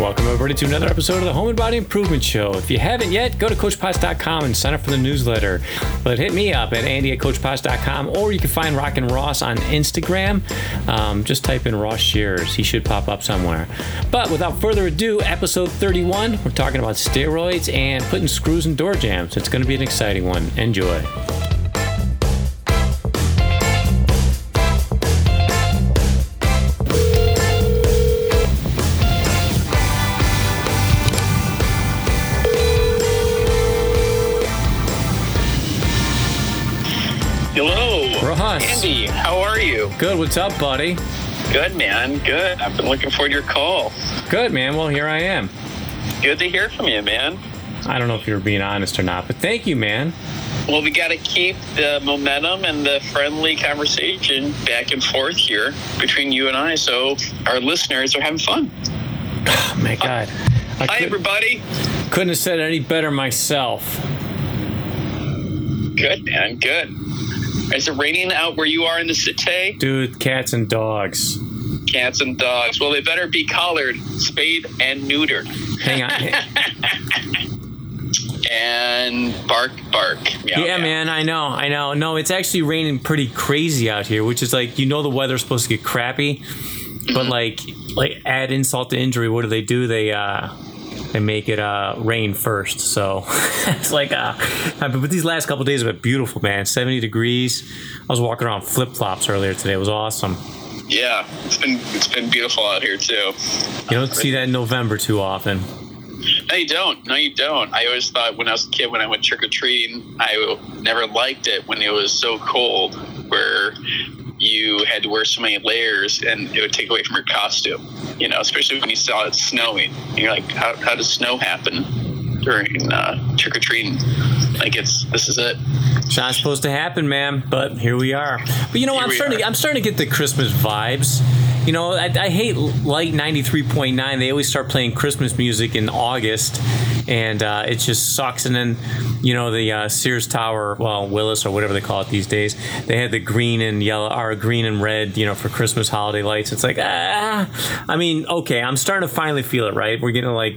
Welcome, everybody, to another episode of the Home and Body Improvement Show. If you haven't yet, go to CoachPods.com and sign up for the newsletter. But hit me up at Andy at CoachPods.com, or you can find Rockin' Ross on Instagram. Um, just type in Ross Shears. He should pop up somewhere. But without further ado, episode 31, we're talking about steroids and putting screws in door jambs. It's going to be an exciting one. Enjoy. Andy, how are you? Good. What's up, buddy? Good, man. Good. I've been looking forward to your call. Good, man. Well, here I am. Good to hear from you, man. I don't know if you're being honest or not, but thank you, man. Well, we got to keep the momentum and the friendly conversation back and forth here between you and I so our listeners are having fun. Oh, my God. I Hi, could, everybody. couldn't have said it any better myself. Good, man. Good. Is it raining out where you are in the city? Dude, cats and dogs. Cats and dogs. Well, they better be collared, spayed, and neutered. Hang on. And bark, bark. Meow, yeah, meow. man, I know, I know. No, it's actually raining pretty crazy out here, which is like you know the weather's supposed to get crappy, but like like add insult to injury, what do they do? They uh they make it uh rain first. So it's like uh but these last couple days have been beautiful, man. 70 degrees. I was walking around flip flops earlier today. It was awesome. Yeah, it's been it's been beautiful out here too. You don't see that in November too often. No, you don't. No, you don't. I always thought when I was a kid, when I went trick or treating, I never liked it when it was so cold, where you had to wear so many layers and it would take away from your costume. You know, especially when you saw it snowing. And you're like, how, how does snow happen during uh, trick or treating? Like it's this is it. It's not supposed to happen, man, but here we are. But you know, Here I'm starting. To, I'm starting to get the Christmas vibes. You know, I, I hate Lite 93.9. They always start playing Christmas music in August, and uh, it just sucks. And then, you know, the uh, Sears Tower, well, Willis or whatever they call it these days, they had the green and yellow, or green and red, you know, for Christmas holiday lights. It's like, ah, I mean, okay, I'm starting to finally feel it. Right, we're getting like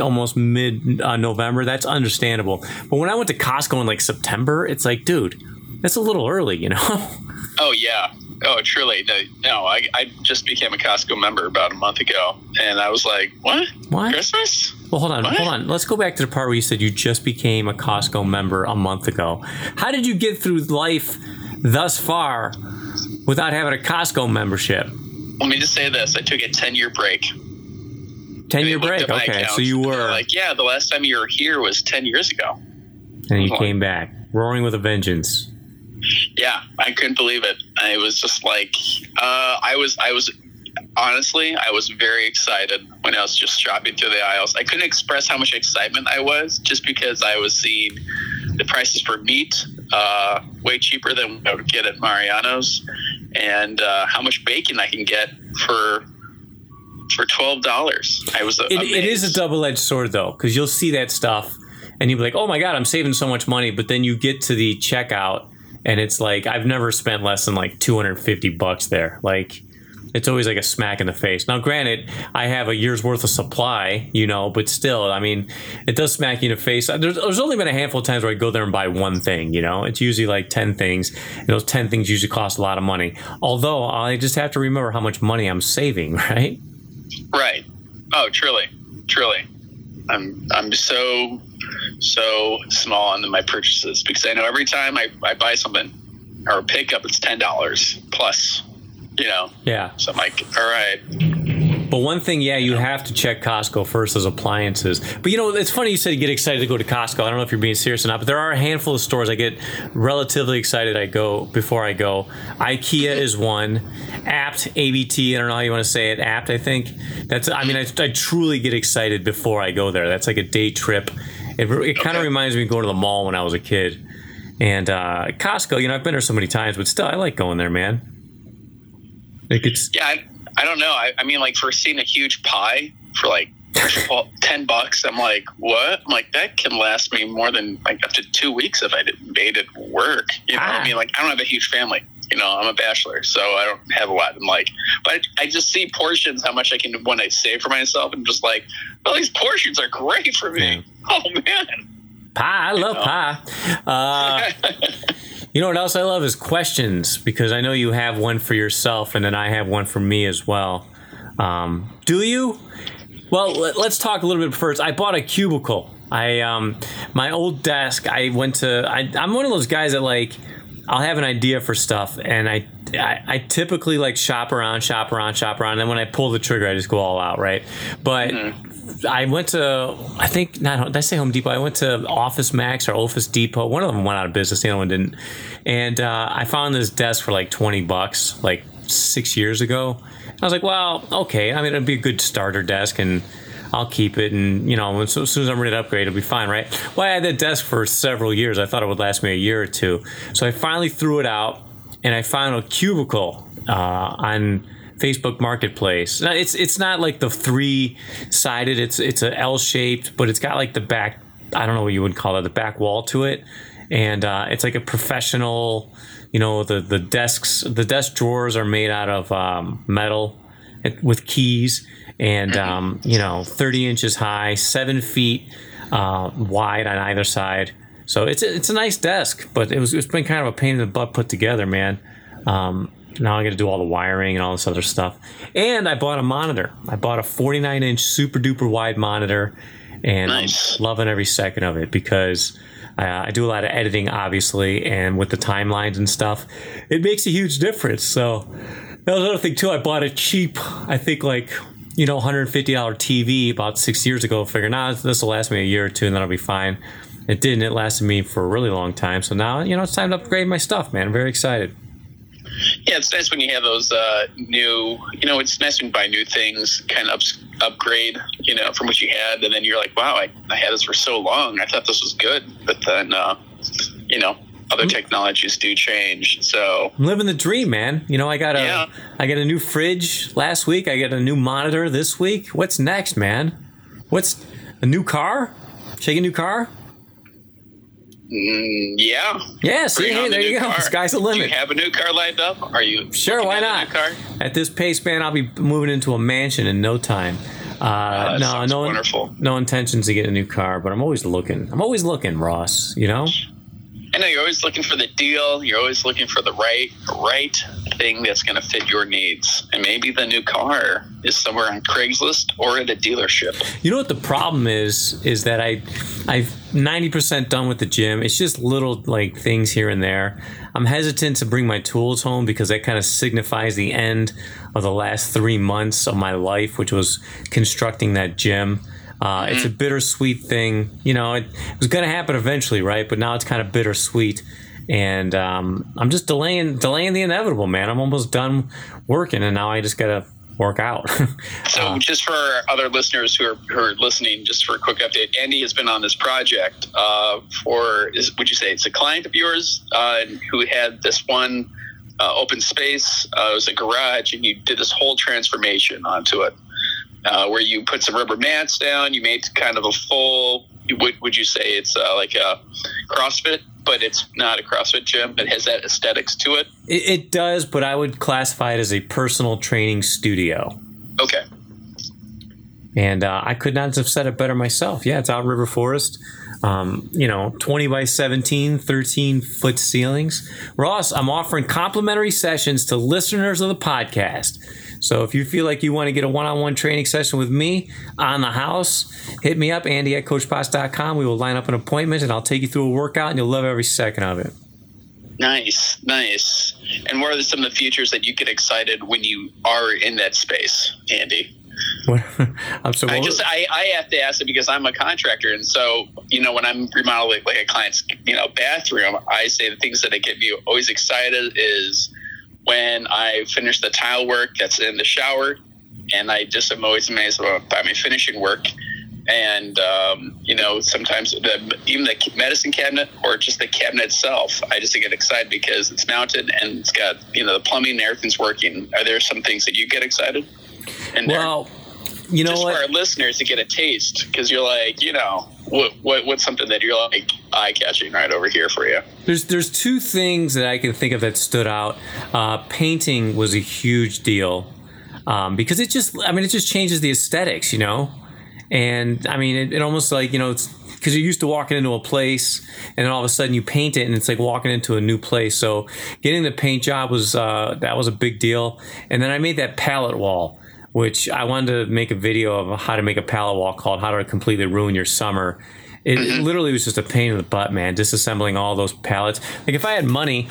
almost mid uh, November. That's understandable. But when I went to Costco in like September, it's like, dude, that's a little early, you know. Oh yeah. Oh, truly. No, no I, I just became a Costco member about a month ago, and I was like, what? What? Christmas? Well, hold on, What? hold on. Let's go back to the part where you said you just became a Costco member a month ago. How did you get through life thus far without having a Costco membership? Let me just say this: I took a ten-year break. 10 year break. Okay, account, so you were, like, yeah, the last time you were here was ten years ago. and you came back roaring with a vengeance. Yeah, I couldn't believe it. I was just like, uh, I was, I was, honestly, I was very excited when I was just shopping through the aisles. I couldn't express how much excitement I was just because I was seeing the prices for meat uh, way cheaper than I would get at Mariano's, and uh, how much bacon I can get for for twelve dollars. I was. It, it is a double edged sword though, because you'll see that stuff and you'll be like, "Oh my god, I'm saving so much money," but then you get to the checkout and it's like I've never spent less than like 250 bucks there. Like it's always like a smack in the face. Now, granted, I have a year's worth of supply, you know, but still, I mean, it does smack you in the face. There's, there's only been a handful of times where I go there and buy one thing, you know. It's usually like 10 things, and those 10 things usually cost a lot of money. Although I just have to remember how much money I'm saving, right? Right. Oh, truly, truly. I'm I'm so so small on my purchases because I know every time I, I buy something or pick up, it's ten dollars plus. You know, Yeah. so I'm like, all right, But one thing, yeah, you have to check Costco first as appliances. But you know, it's funny you said you get excited to go to Costco. I don't know if you're being serious or not, but there are a handful of stores I get relatively excited. I go before I go. IKEA is one. Apt, ABT. I don't know how you want to say it. Apt, I think. That's. I mean, I, I truly get excited before I go there. That's like a day trip. It, it kind of reminds me of going to the mall when I was a kid. And uh, Costco, you know, I've been there so many times, but still, I like going there, man. Like it's yeah. I, I don't know. I, I mean, like for seeing a huge pie for like 10 bucks. I'm like, what? I'm like, that can last me more than like up to two weeks if I did, made it work. You know, Ah. I mean, like, I don't have a huge family. You know, I'm a bachelor, so I don't have a lot. I'm like, but I, just see portions, how much I can want to save for myself, and just like, well, these portions are great for me. Oh man, Pie, I love know. pie. Uh, you know what else I love is questions because I know you have one for yourself and then I have one for me as well. Um, do you? Well, let- let's talk a little bit first. I bought a cubicle. I um, my old desk. I went to. I, I'm one of those guys that like. I'll have an idea for stuff, and I, I I typically like shop around, shop around, shop around, and then when I pull the trigger, I just go all out, right? But I went to, I think not. Did I say Home Depot? I went to Office Max or Office Depot. One of them went out of business. The other one didn't. And uh, I found this desk for like twenty bucks, like six years ago. I was like, well, okay. I mean, it'd be a good starter desk, and I'll keep it. And you know, as soon as I'm ready to upgrade, it'll be fine, right? Well, I had that desk for several years. I thought it would last me a year or two. So I finally threw it out, and I found a cubicle uh, on Facebook Marketplace. Now, it's it's not like the three sided. It's it's a L shaped, but it's got like the back. I don't know what you would call it, the back wall to it, and uh, it's like a professional. You know, the the desks, the desk drawers are made out of um, metal with keys, and um, you know, thirty inches high, seven feet uh, wide on either side. So it's a, it's a nice desk, but it was it's been kind of a pain in the butt put together, man. Um, now I got to do all the wiring and all this other stuff. And I bought a monitor. I bought a 49 inch super duper wide monitor, and Nice. I'm loving every second of it because uh, I do a lot of editing, obviously, and with the timelines and stuff, it makes a huge difference. So that was another thing too. I bought a cheap, I think like you know, $150 TV about six years ago. Figuring, nah, this will last me a year or two, and then I'll be fine. It didn't. It lasted me for a really long time. So now, you know, it's time to upgrade my stuff, man. I'm very excited. yeah, it's nice when you have those uh, new. You know, it's nice when you buy new things, kind of ups, upgrade. You know, from what you had, and then you're like, wow, I, I had this for so long. I thought this was good, but then, uh, you know, other technologies do change. So I'm living the dream, man. You know, I got a, Yeah. I got a new fridge last week. I got a new monitor this week. What's next, man? What's a new car? Shake a new car? mm, yeah, Yeah, see, Bring hey, on the there you go. car. Sky's the limit. Do you have a new car lined up? Are you Sure, why not? At this pace, man, I'll be moving into a mansion in no time. Uh, that no, no, wonderful. no intentions to get a new car, but I'm always looking. I'm always looking, Ross. You know, I know you're always looking for the deal. You're always looking for the right, right thing that's going to fit your needs. And maybe the new car is somewhere on Craigslist or at a dealership. you know what the problem is? Is that I, I've 90% done with the gym. It's just little like things here and there. I'm hesitant to bring my tools home because that kind of signifies the end of the last three months of my life, which was constructing that gym. Uh, It's a bittersweet thing. You know, it, it was going to happen eventually, right? But now it's kind of bittersweet. And um, I'm just delaying delaying the inevitable, man. I'm almost done working, and now I just got to work out. So, just for other listeners who are, who are listening, just for a quick update, Andy has been on this project uh, for, is, would you say it's a client of yours uh, who had this one uh, open space? Uh, it was a garage, and you did this whole transformation onto it. Uh, where you put some rubber mats down, you made kind of a full. Would would you say it's uh, like a CrossFit, but it's not a CrossFit gym? It has that aesthetics to it. It, it does, but I would classify it as a personal training studio. Okay, And uh, I could not have said it better myself. Yeah, it's out in River Forest. Um, you know, 20 by 17, 13 foot ceilings. Ross, I'm offering complimentary sessions to listeners of the podcast. So if you feel like you want to get a one on one training session with me on the house, hit me up, Andy at CoachBoss.com. We will line up an appointment and I'll take you through a workout and you'll love every second of it. nice, nice. And what are some of the features that you get excited when you are in that space, Andy? I'm so I just I, I have to ask it because I'm a contractor, and so you know when I'm remodeling like a client's you know bathroom, I say the things that I get me always excited is when I finish the tile work that's in the shower, and I just am always amazed by my finishing work. And um, you know, sometimes the even the medicine cabinet or just the cabinet itself, I just get excited because it's mounted and it's got you know the plumbing and everything's working. Are there some things that you get excited? in there? You know just what? for our listeners to get a taste, because you're like, you know, what, what what's something that you're like eye catching right over here for you? There's there's two things that I can think of that stood out. Uh, painting was a huge deal um, because it just I mean it just changes the aesthetics, you know. And I mean it, it almost like you know it's because you're used to walking into a place and then all of a sudden you paint it and it's like walking into a new place. So getting the paint job was uh, that was a big deal. And then I made that pallet wall. Which I wanted to make a video of how to make a pallet wall called "How to Completely Ruin Your Summer," It, it literally was just a pain in the butt, man. Disassembling all those pallets. Like if I had money,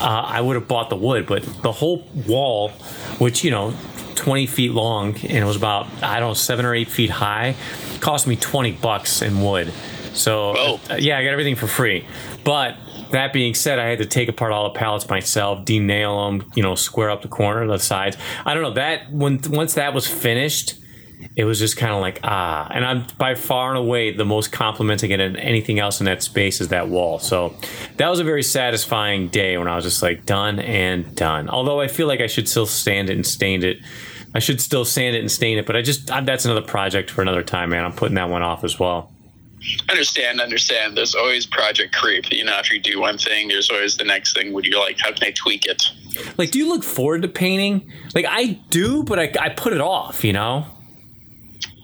uh, I would have bought the wood, but the whole wall, which you know, twenty feet long and it was about I don't know seven or eight feet high, cost me twenty bucks in wood. So uh, yeah, I got everything for free. But that being said, I had to take apart all the pallets myself, denail them, you know, square up the corner, the sides. I don't know that when once that was finished it was just kind of like ah and i'm by far and away the most complimenting and anything else in that space is that wall. So that was a very satisfying day when i was just like done and done. Although i feel like i should still sand it and stain it. I should still sand it and stain it but i just that's another project for another time man. I'm putting that one off as well Understand, understand. There's always project creep. You know, if you do one thing, there's always the next thing Would you're like, how can I tweak it? like do you look forward to painting like i do but i, I put it off you know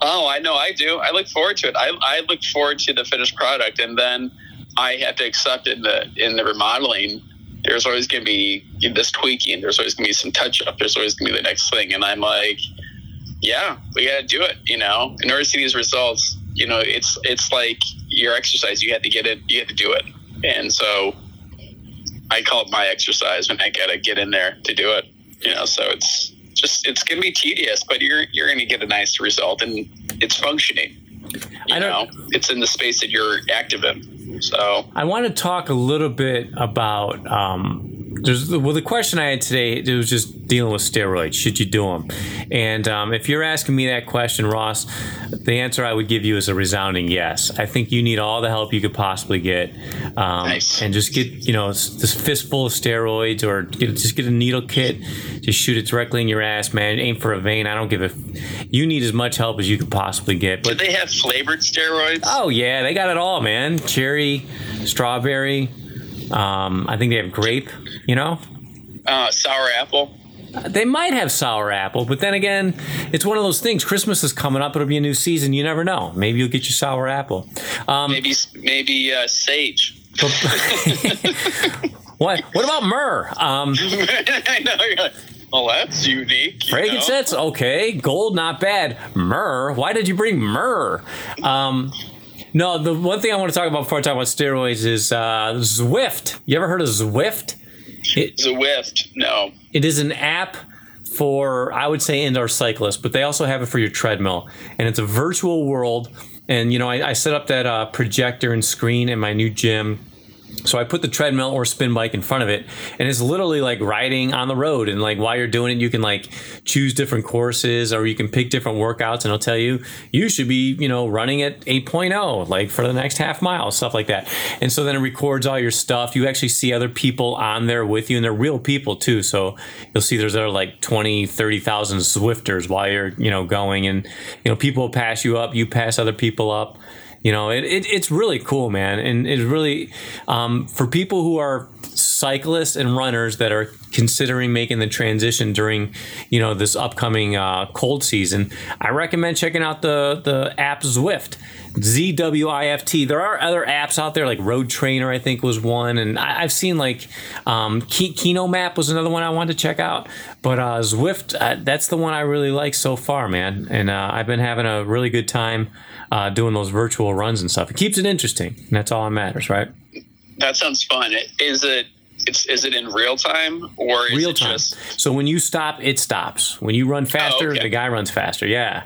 Oh, I know, I do. I look forward to it. I, I look forward to the finished product, and then I have to accept in the in the remodeling. There's always going to be this tweaking. There's always going to be some touch up. There's always going to be the next thing, and I'm like, yeah, we got to do it. You know, in order to see these results, you know, it's it's like your exercise. You have to get it. You have to do it, and so I call it my exercise when I got to get in there to do it. You know, so it's just it's going to be tedious, but you're you're going to get a nice result, and it's functioning. You I know, it's in the space that you're active in. So I want to talk a little bit about. Um, there's well, the question I had today. It was just dealing with steroids. Should you do them? And um, if you're asking me that question, Ross, the answer I would give you is a resounding yes. I think you need all the help you could possibly get, um, Nice. and just get you know this fistful of steroids, or get, just get a needle kit, just shoot it directly in your ass, man. Aim for a vein. I don't give a. You need as much help as you could possibly get. do But they have flavored steroids? Oh yeah, they got it all, man. Cherry, strawberry. Um, I think they have grape. You know, Uh, sour apple. they might have sour apple, but then again, it's one of those things. Christmas is coming up; it'll be a new season. You never know. Maybe you'll get your sour apple. Um, Maybe maybe uh, sage. what? What about myrrh? Um, I know you're like, well, that's unique. frankincense, okay. Gold, not bad. Myrrh. Why did you bring myrrh? Um, no, the one thing I want to talk about before I talk about steroids is uh, Zwift. You ever heard of Zwift? It, Zwift. No. It is an app for, I would say, indoor cyclists, but they also have it for your treadmill. And it's a virtual world. And, you know, I, I set up that uh, projector and screen in my new gym. So I put the treadmill or spin bike in front of it, and it's literally like riding on the road. And like while you're doing it, you can like choose different courses, or you can pick different workouts, and it'll tell you you should be, you know, running at 8.0, like for the next half mile, stuff like that. And so then it records all your stuff. You actually see other people on there with you, and they're real people too. So you'll see there's there like 20, 30,000 Zwifters while you're, you know, going, and you know, people pass you up, you pass other people up you know it, it, it's really cool man. And it's really um, for people who are cyclists and runners that are considering making the transition during you know this upcoming uh, cold season i recommend checking out the the app zwift z-w-i-f-t there are other apps out there like road trainer i think was one and I, i've seen like um, Kinomap was another one i wanted to check out but uh, zwift uh, that's the one i really like so far man and uh, i've been having a really good time uh, doing those virtual runs and stuff. It keeps it interesting, and that's all that matters, right? That sounds fun. Is it? It's is it in real time or is Real it time. just? So when you stop, it stops. When you run faster, oh, okay. the guy runs faster. Yeah,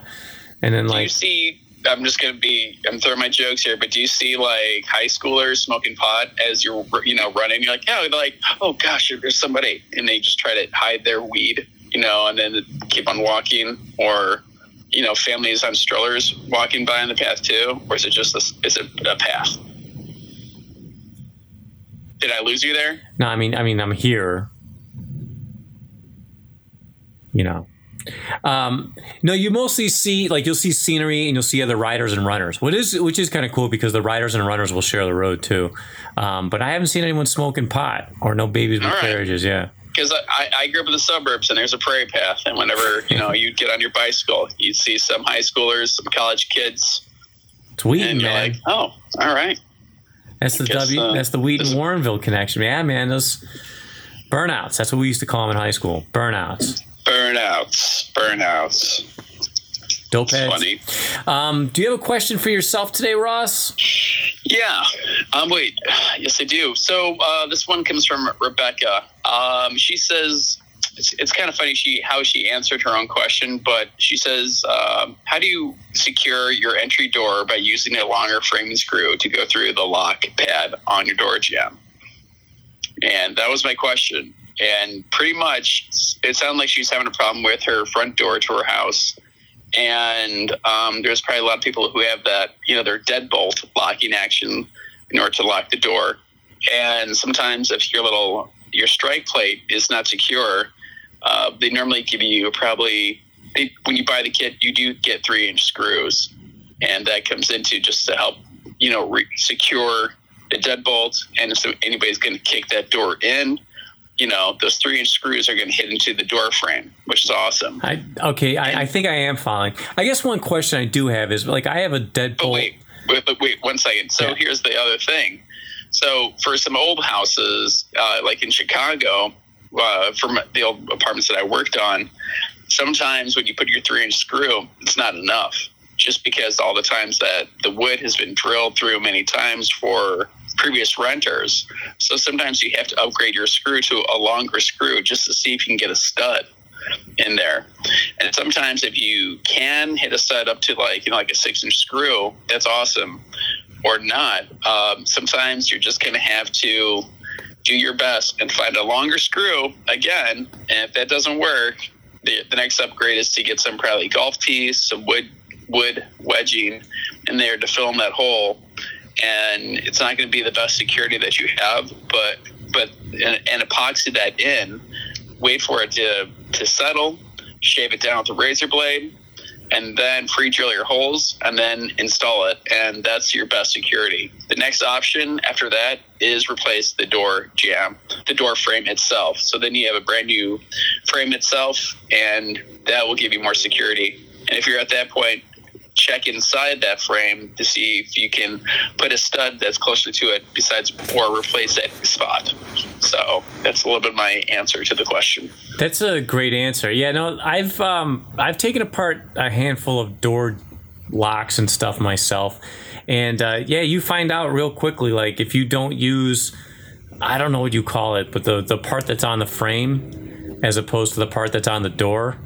and then Do you see? I'm just gonna be. I'm throwing my jokes here, but do you see like high schoolers smoking pot as you're you know running? You're like, yeah, they're like, oh gosh, there's somebody, and they just try to hide their weed, you know, and then keep on walking, or you know, families on strollers walking by on the path too, or is it just this? Is it a path? Did I lose you there? no, I mean, I mean, I'm here. You know, Um, no, you mostly see like you'll see scenery and you'll see other riders and runners, which is which is kind of cool because the riders and runners will share the road too. Um, but I haven't seen anyone smoking pot or no babies with right. carriages. Yeah, because I, I grew up in the suburbs and there's a prairie path and whenever you know you'd get on your bicycle you'd see some high schoolers some college kids it's and you're man. like oh all right that's the guess, W. uh, that's the Wheaton Warrenville connection. Yeah, man, those burnouts. That's what we used to call them in high school. Burnouts. burnouts burnouts Dope funny Um, do you have a question for yourself today, Ross? yeah um wait yes i do so uh this one comes from rebecca um she says it's, it's kind of funny she how she answered her own question but she says um, how do you secure your entry door by using a longer frame screw to go through the lock pad on your door jamb and that was my question. And pretty much it sounded like she's having a problem with her front door to her house. And um, there's probably a lot of people who have that you know their deadbolt locking action in order to lock the door. And sometimes if your little your strike plate is not secure uh, they normally give you probably they, when you buy the kit you do get three inch screws and that comes into just to help you know re- secure the deadbolt and if anybody's going to kick that door in you know those three inch screws are going to hit into the door frame which is awesome I okay. I, I think I am following. I guess one question I do have is like I have a deadbolt. Wait, wait, wait one second. So Yeah. here's the other thing. So for some old houses, uh, like in Chicago, uh, from the old apartments that I worked on, sometimes when you put your three inch screw, it's not enough. Just because all the times that the wood has been drilled through many times for previous renters. So sometimes you have to upgrade your screw to a longer screw just to see if you can get a stud in there. And sometimes if you can hit a stud up to like, you know, like a six inch screw, that's awesome. Or not. Um, sometimes you're just going to have to do your best and find a longer screw again. And if that doesn't work, the, the next upgrade is to get some probably golf tees, some wood wood wedging in there to fill in that hole. And it's not going to be the best security that you have, but but and, and epoxy that in wait for it to, to settle, shave it down with a razor blade, and then pre drill your holes and then install it. And that's your best security. The next option after that is replace the door jamb, the door frame itself. So then you have a brand new frame itself, and that will give you more security. And if you're at that point, check inside that frame to see if you can put a stud that's closer to it besides or replace that spot. So that's a little bit my answer to the question. That's a great answer. Yeah, no, I've um I've taken apart a handful of door locks and stuff myself, and uh, yeah, you find out real quickly like if you don't use I don't know what you call it, but the the part that's on the frame as opposed to the part that's on the door.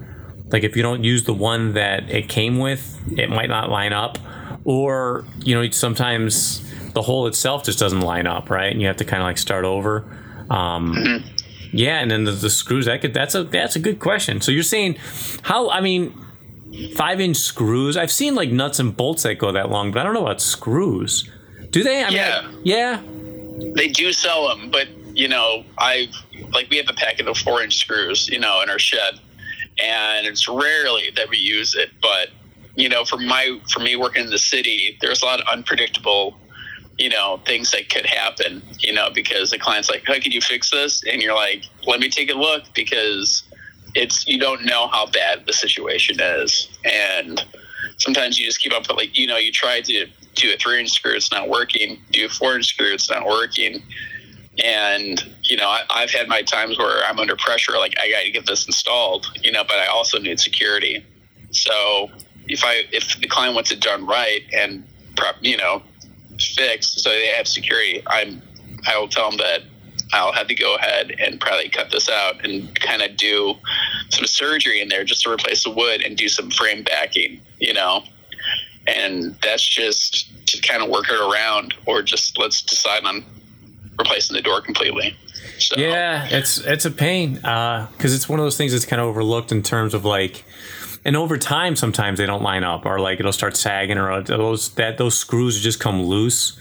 Like if you don't use the one that it came with, it might not line up, or you know sometimes the hole itself just doesn't line up, right? And you have to kind of like start over. Um, yeah, and then the, the screws. That could that's a that's a good question. So you're saying how? I mean, five inch screws. I've seen like nuts and bolts that go that long, but I don't know about screws. Do they? I mean, Yeah. I- yeah. They do sell them, but you know, I like we have a packet of four inch screws, you know, in our shed, and it's rarely that we use it. But you know, for my for me working in the city, there's a lot of unpredictable, you know, things that could happen. You know, because the client's like, "How could you fix this?" And you're like, "Let me take a look," because it's you don't know how bad the situation is, and sometimes you just keep up with like you know you try to do a three inch screw, it's not working. Do a four inch screw, it's not working. And you know, I, I've had my times where I'm under pressure, like I got to get this installed, you know, but I also need security. So if I if the client wants it done right and prop, you know, fixed, so they have security, I'm I will tell them that I'll have to go ahead and probably cut this out and kind of do some surgery in there just to replace the wood and do some frame backing, you know. And that's just to kind of work it around, or just let's decide on replacing the door completely. So Yeah, it's it's a pain uh, because it's one of those things that's kind of overlooked in terms of like, and over time sometimes they don't line up or like it'll start sagging or uh, those that those screws just come loose,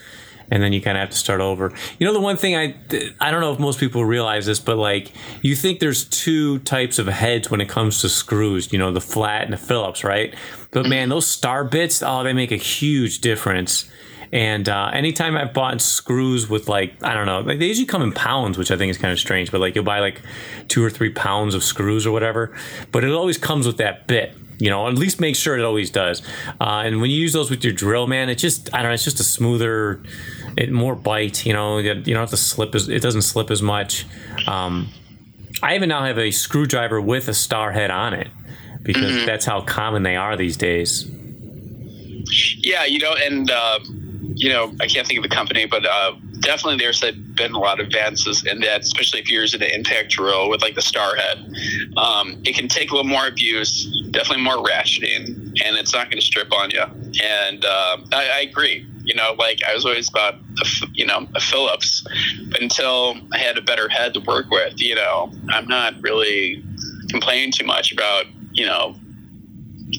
and then you kind of have to start over. You know, the one thing I I don't know if most people realize this, but like you think there's two types of heads when it comes to screws. You know, the flat and the Phillips, right? But mm-hmm. man, those star bits, oh, they make a huge difference. And uh, anytime I've bought screws with like I don't know, like they usually come in pounds, which I think is kind of strange. But like you'll buy like two or three pounds of screws or whatever, but it always comes with that bit. You know, at least make sure it always does. Uh, and when you use those with your drill, man, it just I don't know, it's just a smoother, it more bite. You know, you don't have to slip as it doesn't slip as much. Um, I even now have a screwdriver with a star head on it because mm-hmm. that's how common they are these days. Yeah, you know, and. Uh you know, I can't think of the company, but uh, definitely there's been a lot of advances in that, especially if you're using an impact drill with like the star head. Um, it can take a little more abuse, definitely more ratcheting, and it's not going to strip on you. And uh, I, I, agree. You know, like I was always about, a, you know, a Phillips, until I had a better head to work with, you know, I'm not really complaining too much about, you know,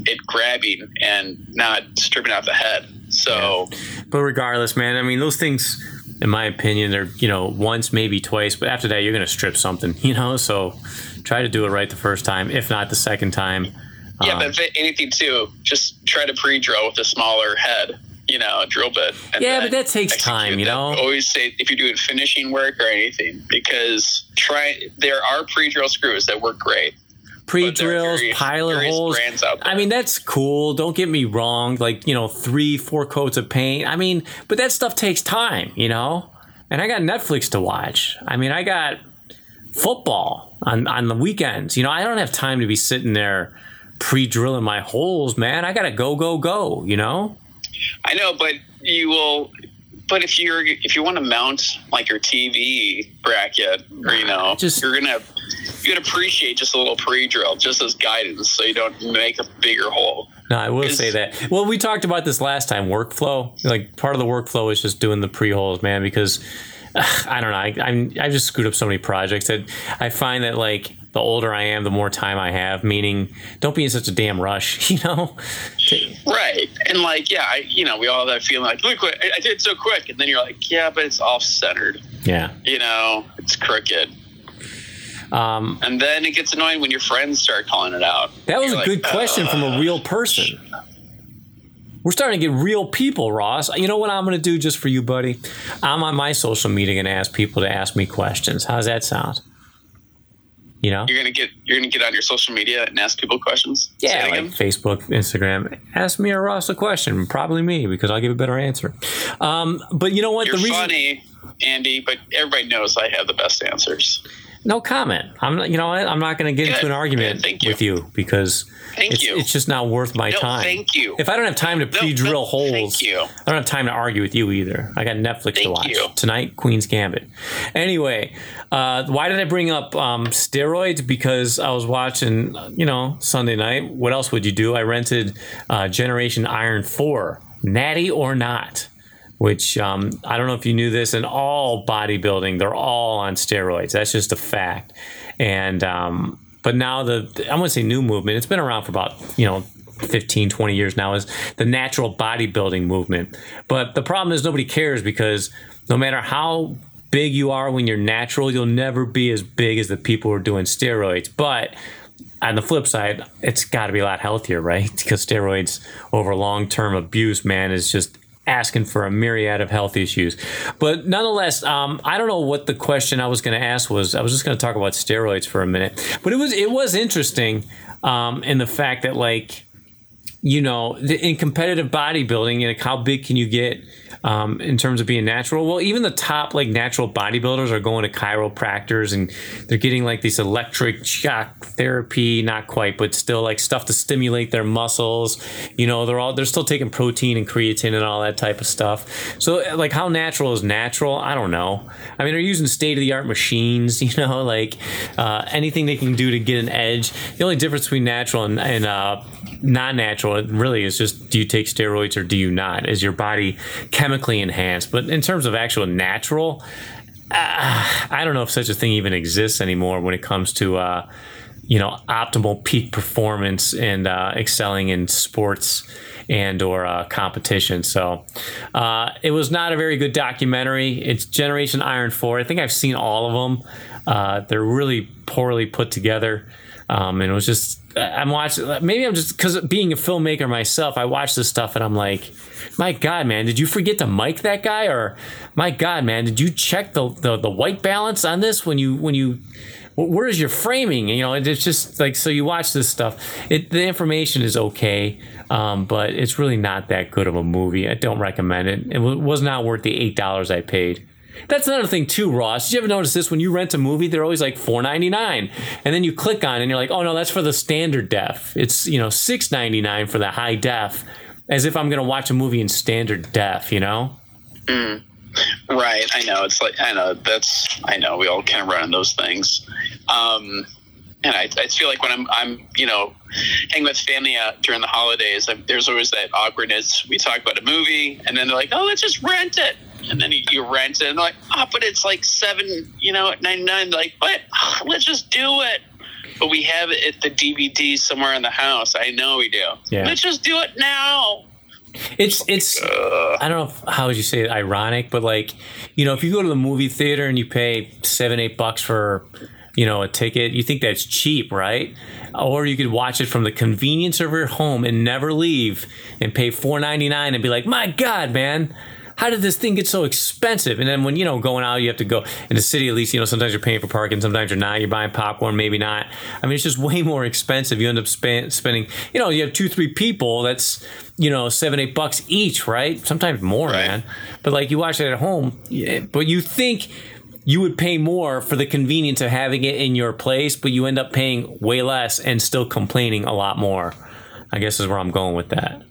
it grabbing and not stripping out the head. So, yeah. but regardless, man, I mean, those things, in my opinion, they're you know once maybe twice, but after that you're gonna strip something, you know. So try to do it right the first time, if not the second time. Yeah, um, but if anything too, just try to pre-drill with a smaller head you know, drill bit. yeah, but that takes time, you know. Always say if you're doing finishing work or anything, because try there are pre-drill screws that work great pre-drills, pilot holes. I mean, that's cool. Don't get me wrong. Like you know, three, four coats of paint. I mean, but that stuff takes time, you know. And I got Netflix to watch. I mean, I got football on on the weekends. You know, I don't have time to be sitting there pre-drilling my holes, man. I gotta go, go, go. You know. I know, but you will but if you're if you want to mount like your TV bracket, or you know, just you're gonna can appreciate just a little pre-drill, just as guidance, so you don't make a bigger hole. No, I will say that. Well, we talked about this last time. Workflow, like part of the workflow is just doing the pre-holes, man, because. I don't know. I, I'm I've just screwed up so many projects that I find that like the older I am, the more time I have. Meaning, don't be in such a damn rush, you know. Right, and like, yeah, I, you know, we all have that feeling like, look, I, I did it so quick, and then you're like, yeah, but it's off centered. Yeah, you know, it's crooked. Um, and then it gets annoying when your friends start calling it out. That was you're a like, good question uh, from a real person. We're starting to get real people, Ross. You know what I'm going to do just for you, buddy? I'm on my social media and ask people to ask me questions. How's that sound? You know, you're gonna get you're gonna get on your social media and ask people questions. Yeah, like Facebook, Instagram. Ask me or Ross a question. Probably me because I'll give a better answer. Um, but you know what? You're the reason- funny, Andy, but everybody knows I have the best answers. No comment. I'm not. You know what? I'm not going to get Good. into an argument you. with you because Thank it's, you. It's just not worth my no, time. Thank you. If I don't have time to pre-drill no, holes, I don't have time to argue with you either. I got Netflix thank to watch you. tonight. Queen's Gambit. Anyway, uh, why did I bring up um, steroids? Because I was watching, you know, Sunday night. What else would you do? I rented uh, Generation Iron Four, Natty or Not which um, I don't know if you knew this, in all bodybuilding, they're all on steroids. That's just a fact. And um, but now the I want to say new movement. It's been around for about you know 15, 20 years now. Is the natural bodybuilding movement. But the problem is nobody cares because no matter how big you are when you're natural, you'll never be as big as the people who are doing steroids. But on the flip side, it's got to be a lot healthier, right? Because steroids over long term abuse, man, is just asking for a myriad of health issues. But nonetheless, um, I don't know what the question I was going to ask was. I was just going to talk about steroids for a minute, but it was it was interesting um, in the fact that like you know in competitive bodybuilding, like how big can you get? Um, in terms of being natural. Well, even the top like natural bodybuilders are going to chiropractors and they're getting like these electric shock therapy, not quite, but still like stuff to stimulate their muscles. You know, they're all they're still taking protein and creatine and all that type of stuff. So like how natural is natural? I don't know. I mean, they're using state of the art machines. You know, like uh, anything they can do to get an edge. The only difference between natural and, and uh, non-natural really is just do you take steroids or do you not? Is your body chemically enhanced? But in terms of actual natural, uh, I don't know if such a thing even exists anymore when it comes to uh, you know optimal peak performance and uh, excelling in sports and or uh, competition. So uh, it was not a very good documentary. It's Generation Iron Four. I think I've seen all of them. Uh, they're really poorly put together, um, and it was just I'm watching. Maybe I'm just because being a filmmaker myself, I watch this stuff and I'm like, my God, man, did you forget to mic that guy? Or my God, man, did you check the the, the white balance on this when you when you where is your framing? You know, it's just like so. You watch this stuff. It the information is okay, um, but it's really not that good of a movie. I don't recommend it. It was not worth the eight dollars I paid. That's another thing too, Ross. Did you ever notice this? When you rent a movie, they're always like four ninety nine, and then you click on it and you're like, oh no, that's for the standard def. It's you know six ninety nine for the high def, as if I'm gonna watch a movie in standard def. You know. Mm. Right, I know. It's like I know that's I know we all kind of run those things, um, and I, I feel like when I'm I'm you know hanging with family uh, during the holidays, I'm, there's always that awkwardness. We talk about a movie, and then they're like, "Oh, let's just rent it," and then you, rent it, and they're like, "Oh, but it's like seven, you know, at ninety nine. Like, but let's just do it." But we have it at the DVD somewhere in the house. I know we do. Yeah. Let's just do it now. It's it's uh, I don't know how would you say it ironic, but like you know if you go to the movie theater and you pay seven eight bucks for you know a ticket, you think that's cheap, right? Or you could watch it from the convenience of your home and never leave and pay four ninety nine and be like, my God, man, how did this thing get so expensive? And then when you know going out, you have to go in the city. At least you know sometimes you're paying for parking, sometimes you're not. You're buying popcorn, maybe not. I mean, it's just way more expensive. You end up spending. You know, you have two, three people. That's you know seven, eight bucks each, right? Sometimes more, right. man. But like you watch it at home, but you think you would pay more for the convenience of having it in your place, but you end up paying way less and still complaining a lot more. I guess is where I'm going with that.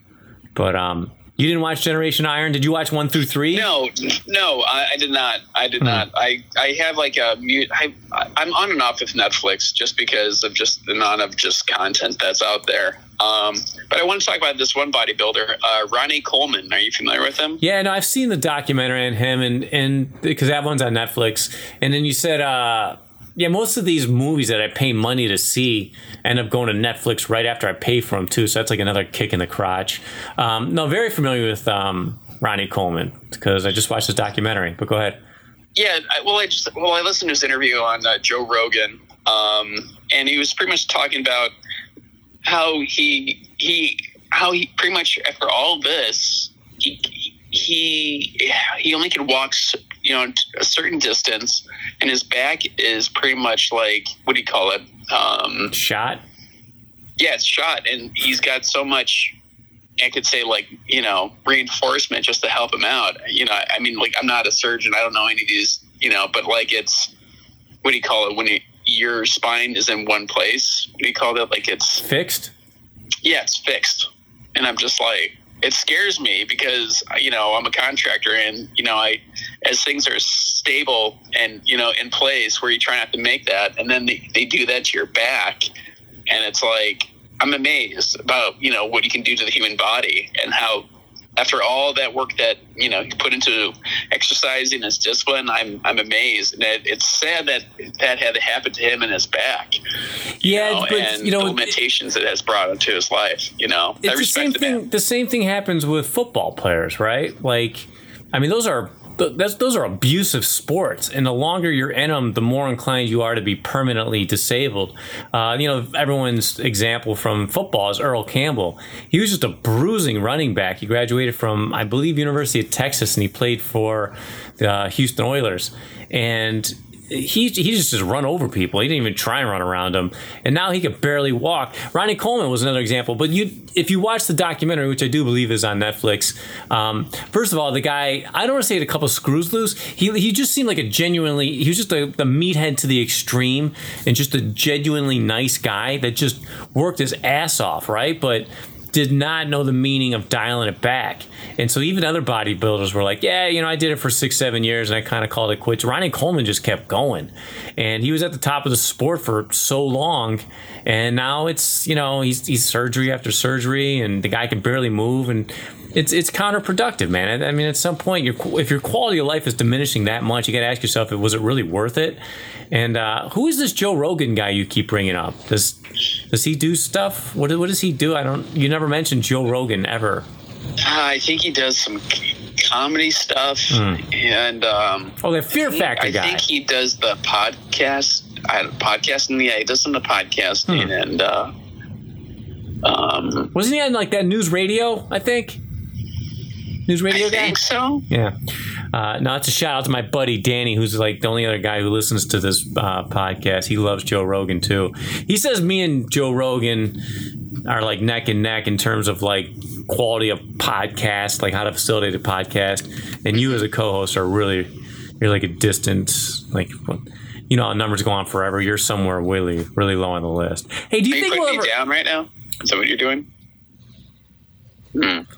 But um, you didn't watch Generation Iron? Did you watch one through three? No, no, I, I did not. I did hmm. not. I, I have like a mute. I, I'm on and off with Netflix just because of just the amount of just content that's out there. Um, but I want to talk about this one bodybuilder, uh, Ronnie Coleman. Are you familiar with him? Yeah, no, I've seen the documentary on him, and and because that one's on Netflix. And then you said, uh, yeah, most of these movies that I pay money to see end up going to Netflix right after I pay for them too. So that's like another kick in the crotch. Um, no, very familiar with um, Ronnie Coleman because I just watched his documentary. But go ahead. Yeah, well, I just well, I listened to his interview on uh, Joe Rogan, um, and he was pretty much talking about how he he how he pretty much after all this he he he only can walk you know a certain distance and his back is pretty much like what do you call it? Um shot? Yeah it's shot and he's got so much i could say like you know reinforcement just to help him out. You know i mean like i'm not a surgeon. I don't know any of these you know but like it's what do you call it? When you, your spine is in one place what do you call that? Like it's fixed? Yeah it's fixed. And i'm just like it scares me because you know I'm a contractor and you know I as things are stable and you know in place where you try not to make that and then they, they do that to your back and it's like I'm amazed about you know what you can do to the human body and how after all that work that you know he put into exercising his discipline, I'm I'm amazed. And it, it's sad that that had to happen to him in his back. Yeah, you know, but and you know the limitations it, it has brought into his life. You know, it's the same thing. Man. The same thing happens with football players, right? Like, I mean, those are that's, those are abusive sports, and the longer you're in them, the more inclined you are to be permanently disabled. Uh, you know, everyone's example from football is Earl Campbell. He was just a bruising running back. He graduated from, I believe, University of Texas, and he played for the Houston Oilers. And he he just just run over people. He didn't even try and run around them, and now he could barely walk. Ronnie Coleman was another example. But you, if you watch the documentary, which I do believe is on Netflix, um, first of all, the guy I don't want to say had a couple screws loose. He he just seemed like a genuinely he was just a, the meathead to the extreme, and just a genuinely nice guy that just worked his ass off, right? But did not know the meaning of dialing it back. And so even other bodybuilders were like, yeah, you know, I did it for six, seven years and I kind of called it quits. Ronnie Coleman just kept going. And he was at the top of the sport for so long. And now it's, you know, he's, he's surgery after surgery and the guy can barely move. And it's it's counterproductive, man. I, I mean, at some point, your if your quality of life is diminishing that much, you got to ask yourself, was it really worth it? And uh, who is this Joe Rogan guy you keep bringing up? Does does he do stuff? What what does he do? I don't. You never mentioned Joe Rogan ever. Uh, I think he does some comedy stuff, and um, Oh, the Fear I think- Factor I think he does the podcast. I, podcasting, yeah, he does some of the podcasting, Hmm. and uh, um, Wasn't he on like that news radio? I think. News radio I guy. think so. Yeah. Uh, no, it's a shout out to my buddy Danny, who's like the only other guy who listens to this uh, podcast. He loves Joe Rogan too. He says me and Joe Rogan are like neck and neck in terms of like quality of podcast, like how to facilitate a podcast. And you as a co-host are really, you're like a distant, like, you know, numbers go on forever. You're somewhere really, really low on the list. Hey, do you Are you think we'll me ever? down right now? Is that what you're doing?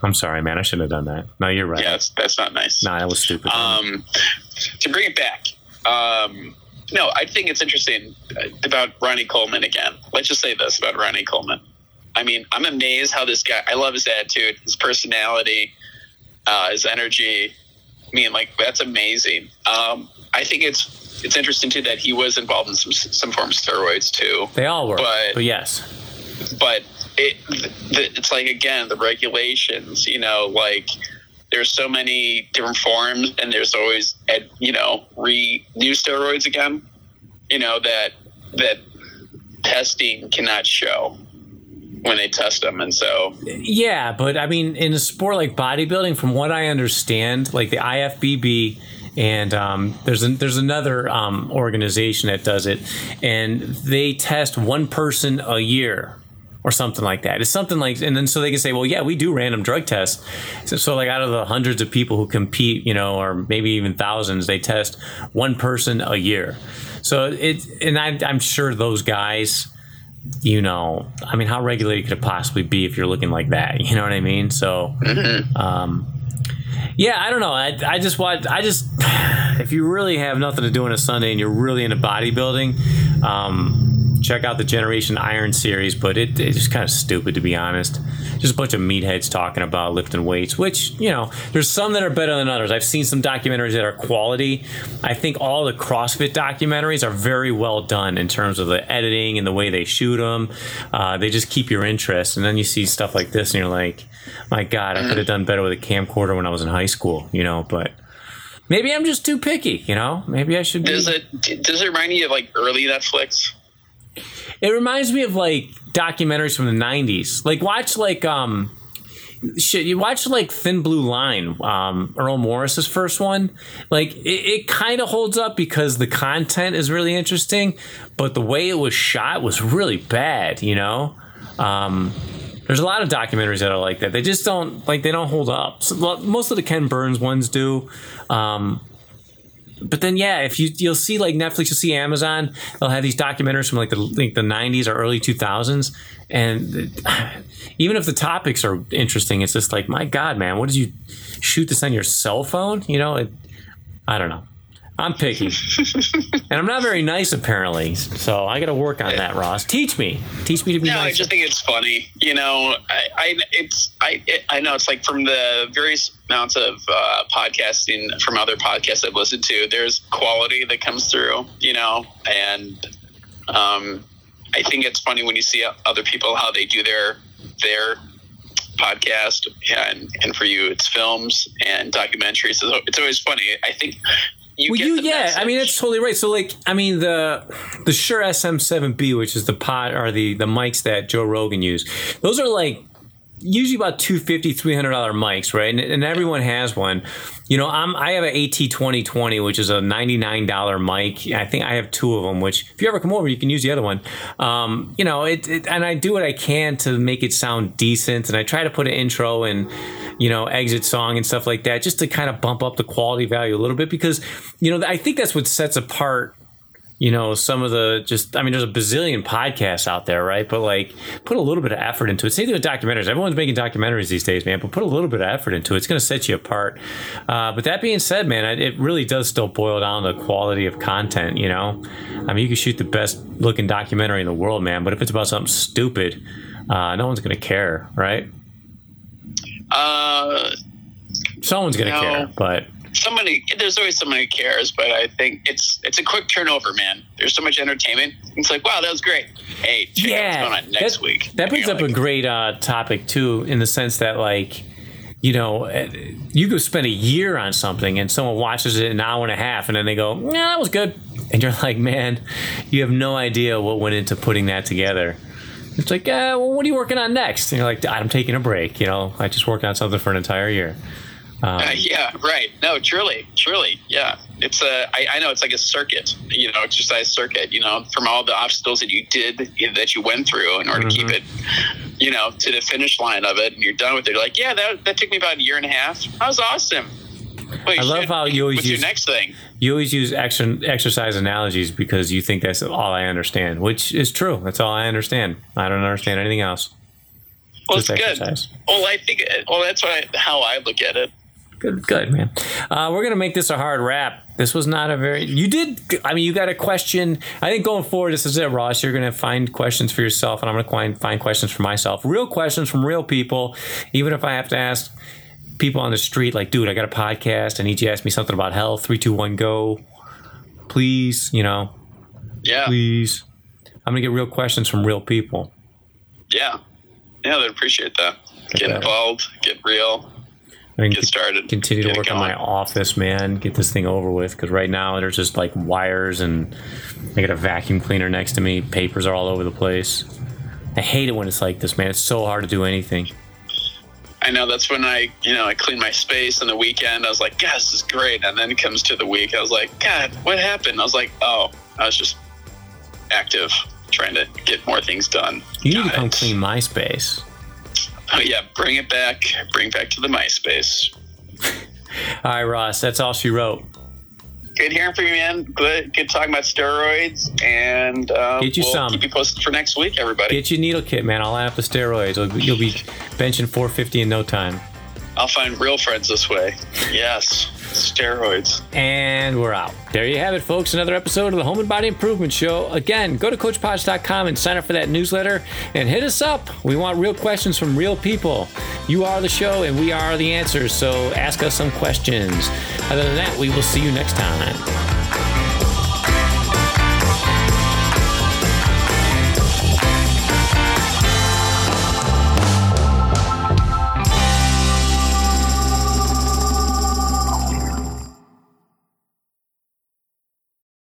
I'm sorry, man. I shouldn't have done that. No, you're right. Yeah, that's, that's not nice. No, that was stupid. Um, to bring it back, um, no, I think it's interesting uh, about Ronnie Coleman again. Let's just say this about Ronnie Coleman. I mean, I'm amazed how this guy. I love his attitude, his personality, uh, his energy. I mean, like that's amazing. Um, I think it's it's interesting too that he was involved in some some form of steroids too. they all were, but- but yes. but it it's like again the regulations you know like there's so many different forms and there's always you know re new steroids again you know that that testing cannot show when they test them. And so Yeah, but I mean, in a sport like bodybuilding, from what I understand, like the IFBB, and um, there's an, there's another um, organization that does it, and they test one person a year or something like that. It's something like, and then so they can say, well, yeah, we do random drug tests. So, so like out of the hundreds of people who compete, you know, or maybe even thousands, they test one person a year. So it, and I, I'm sure those guys you know, I mean, how regulated could it possibly be if you're looking like that? You know what I mean? So, um, yeah, I don't know. I, I just want, I just, if you really have nothing to do on a Sunday and you're really into bodybuilding, um, check out the Generation Iron series, but it, it's just kind of stupid to be honest. Just a bunch of meatheads talking about lifting weights, which, you know, there's some that are better than others. I've seen some documentaries that are quality. I think all the CrossFit documentaries are very well done in terms of the editing and the way they shoot them. Uh, they just keep your interest. And then you see stuff like this and you're like, my God, I could have done better with a camcorder when I was in high school, you know, but maybe I'm just too picky, you know? Maybe I should be. does it does it remind you of like early netflix It reminds me of like documentaries from the '90s. Like watch like um, shit. You watch like Thin Blue Line, um, Errol Morris's first one. Like it, it kind of holds up because the content is really interesting, but the way it was shot was really bad. You know. Um, there's a lot of documentaries that are like that. They just don't like they don't hold up. So, most of the Ken Burns ones do. Um, but then yeah, if you you'll see like Netflix, you'll see Amazon, they'll have these documentaries from like the like the '90s or early 2000s, and even if the topics are interesting, it's just like my God, man, what did you shoot this on your cell phone? You know, it, I don't know. I'm picky, and I'm not very nice apparently. So I got to work on that, Ross. Teach me, teach me to be No, I just think it's funny. You know, I, I it's I it, I know it's like from the various amounts of uh, podcasting from other podcasts I've listened to. There's quality that comes through. You know, and um, I think it's funny when you see other people how they do their their podcast and and for you it's films and documentaries so it's always funny i think you well, get you the yeah, I mean message. that's totally right. So like, I mean the the Shure SM7B, which is the pot or the the mics that Joe Rogan used, those are like usually about 250 300 dollar mics right and, and everyone has one you know i'm i have an AT2020 which is a 99 dollar mic. I think i have two of them which if you ever come over you can use the other one. Um, you know it, it and i do what i can to make it sound decent and i try to put an intro and you know exit song and stuff like that just to kind of bump up the quality value a little bit because you know i think that's what sets apart you know, some of the just, I mean, there's a bazillion podcasts out there, right? But like, put a little bit of effort into it. Same thing with documentaries. Everyone's making documentaries these days, man, but put a little bit of effort into it. It's going to set you apart. Uh, but that being said, man, it really does still boil down to quality of content, you know? I mean, you can shoot the best looking documentary in the world, man, but if it's about something stupid, uh, no one's going to care, right? Uh, Someone's gonna No. care, but somebody there's always someone who cares but i think it's it's a quick turnover man there's so much entertainment it's like wow that was great hey check out yeah, what's going on next that, week That brings up you're a great uh, topic too, in the sense that like, you know, eh, you could spend a year on something and someone watches it an hour and a half, and then they go, "Yeah, that was good," and you're like, man, you have no idea what went into putting that together. It's like, uh, well, what are you working on next? And you're like, I'm taking a break. You know, I just worked on something for an entire year. Um, uh, yeah right. No truly truly yeah. It's a I, I know it's like a circuit you know exercise circuit you know from all the obstacles that you did that you went through in order to keep it you know to the finish line of it and you're done with it. You're like yeah that, that took me about a year and a half. That was awesome. I love how you always what's use- your next thing? you always use extra, exercise analogies because you think that's all I understand, which is true. That's all I understand. I don't understand anything else. well Just it's good. well i think well that's why how i look at it Good, good, man. Uh, we're gonna make this a hard wrap. This was not a very. You did. I mean, you got a question. I think going forward, this is it, Ross. You're gonna find questions for yourself, and I'm gonna find find questions for myself. Real questions from real people. Even if I have to ask people on the street, like, dude, I got a podcast. I need you to ask me something about health. Three, two, one, go. Please, you know, yeah please. I'm gonna get real questions from real people. Yeah. Yeah, they'd appreciate that. Get Okay. involved, get real, I mean, get started. continue to get it work on my office, man. Get this thing over with. Because right now there's just like wires, and I got a vacuum cleaner next to me. Papers are all over the place. I hate it when it's like this, man. It's so hard to do anything. I know that's when I, you know, I clean my space on the weekend. I was like, God, this is great. And then it comes to the week. I was like, God, what happened? I was like, oh, I was just active, trying to get more things done. You need to come it. clean my space. Oh, yeah, bring it back. Bring back to the MySpace. All right, Ross. That's all she wrote. Good hearing from you, man. Good, good talking about steroids. And uh, Get you we'll some. keep you posted for next week, everybody. Get your needle kit, man. I'll line up the steroids. You'll be benching 450 in no time. I'll find real friends this way. Yes, steroids. And we're out. There you have it, folks. Another episode of the Home and Body Improvement Show. Again, go to CoachPodge.com and sign up for that newsletter and hit us up. We want real questions from real people. You are the show and we are the answers, so ask us some questions. Other than that, we will see you next time.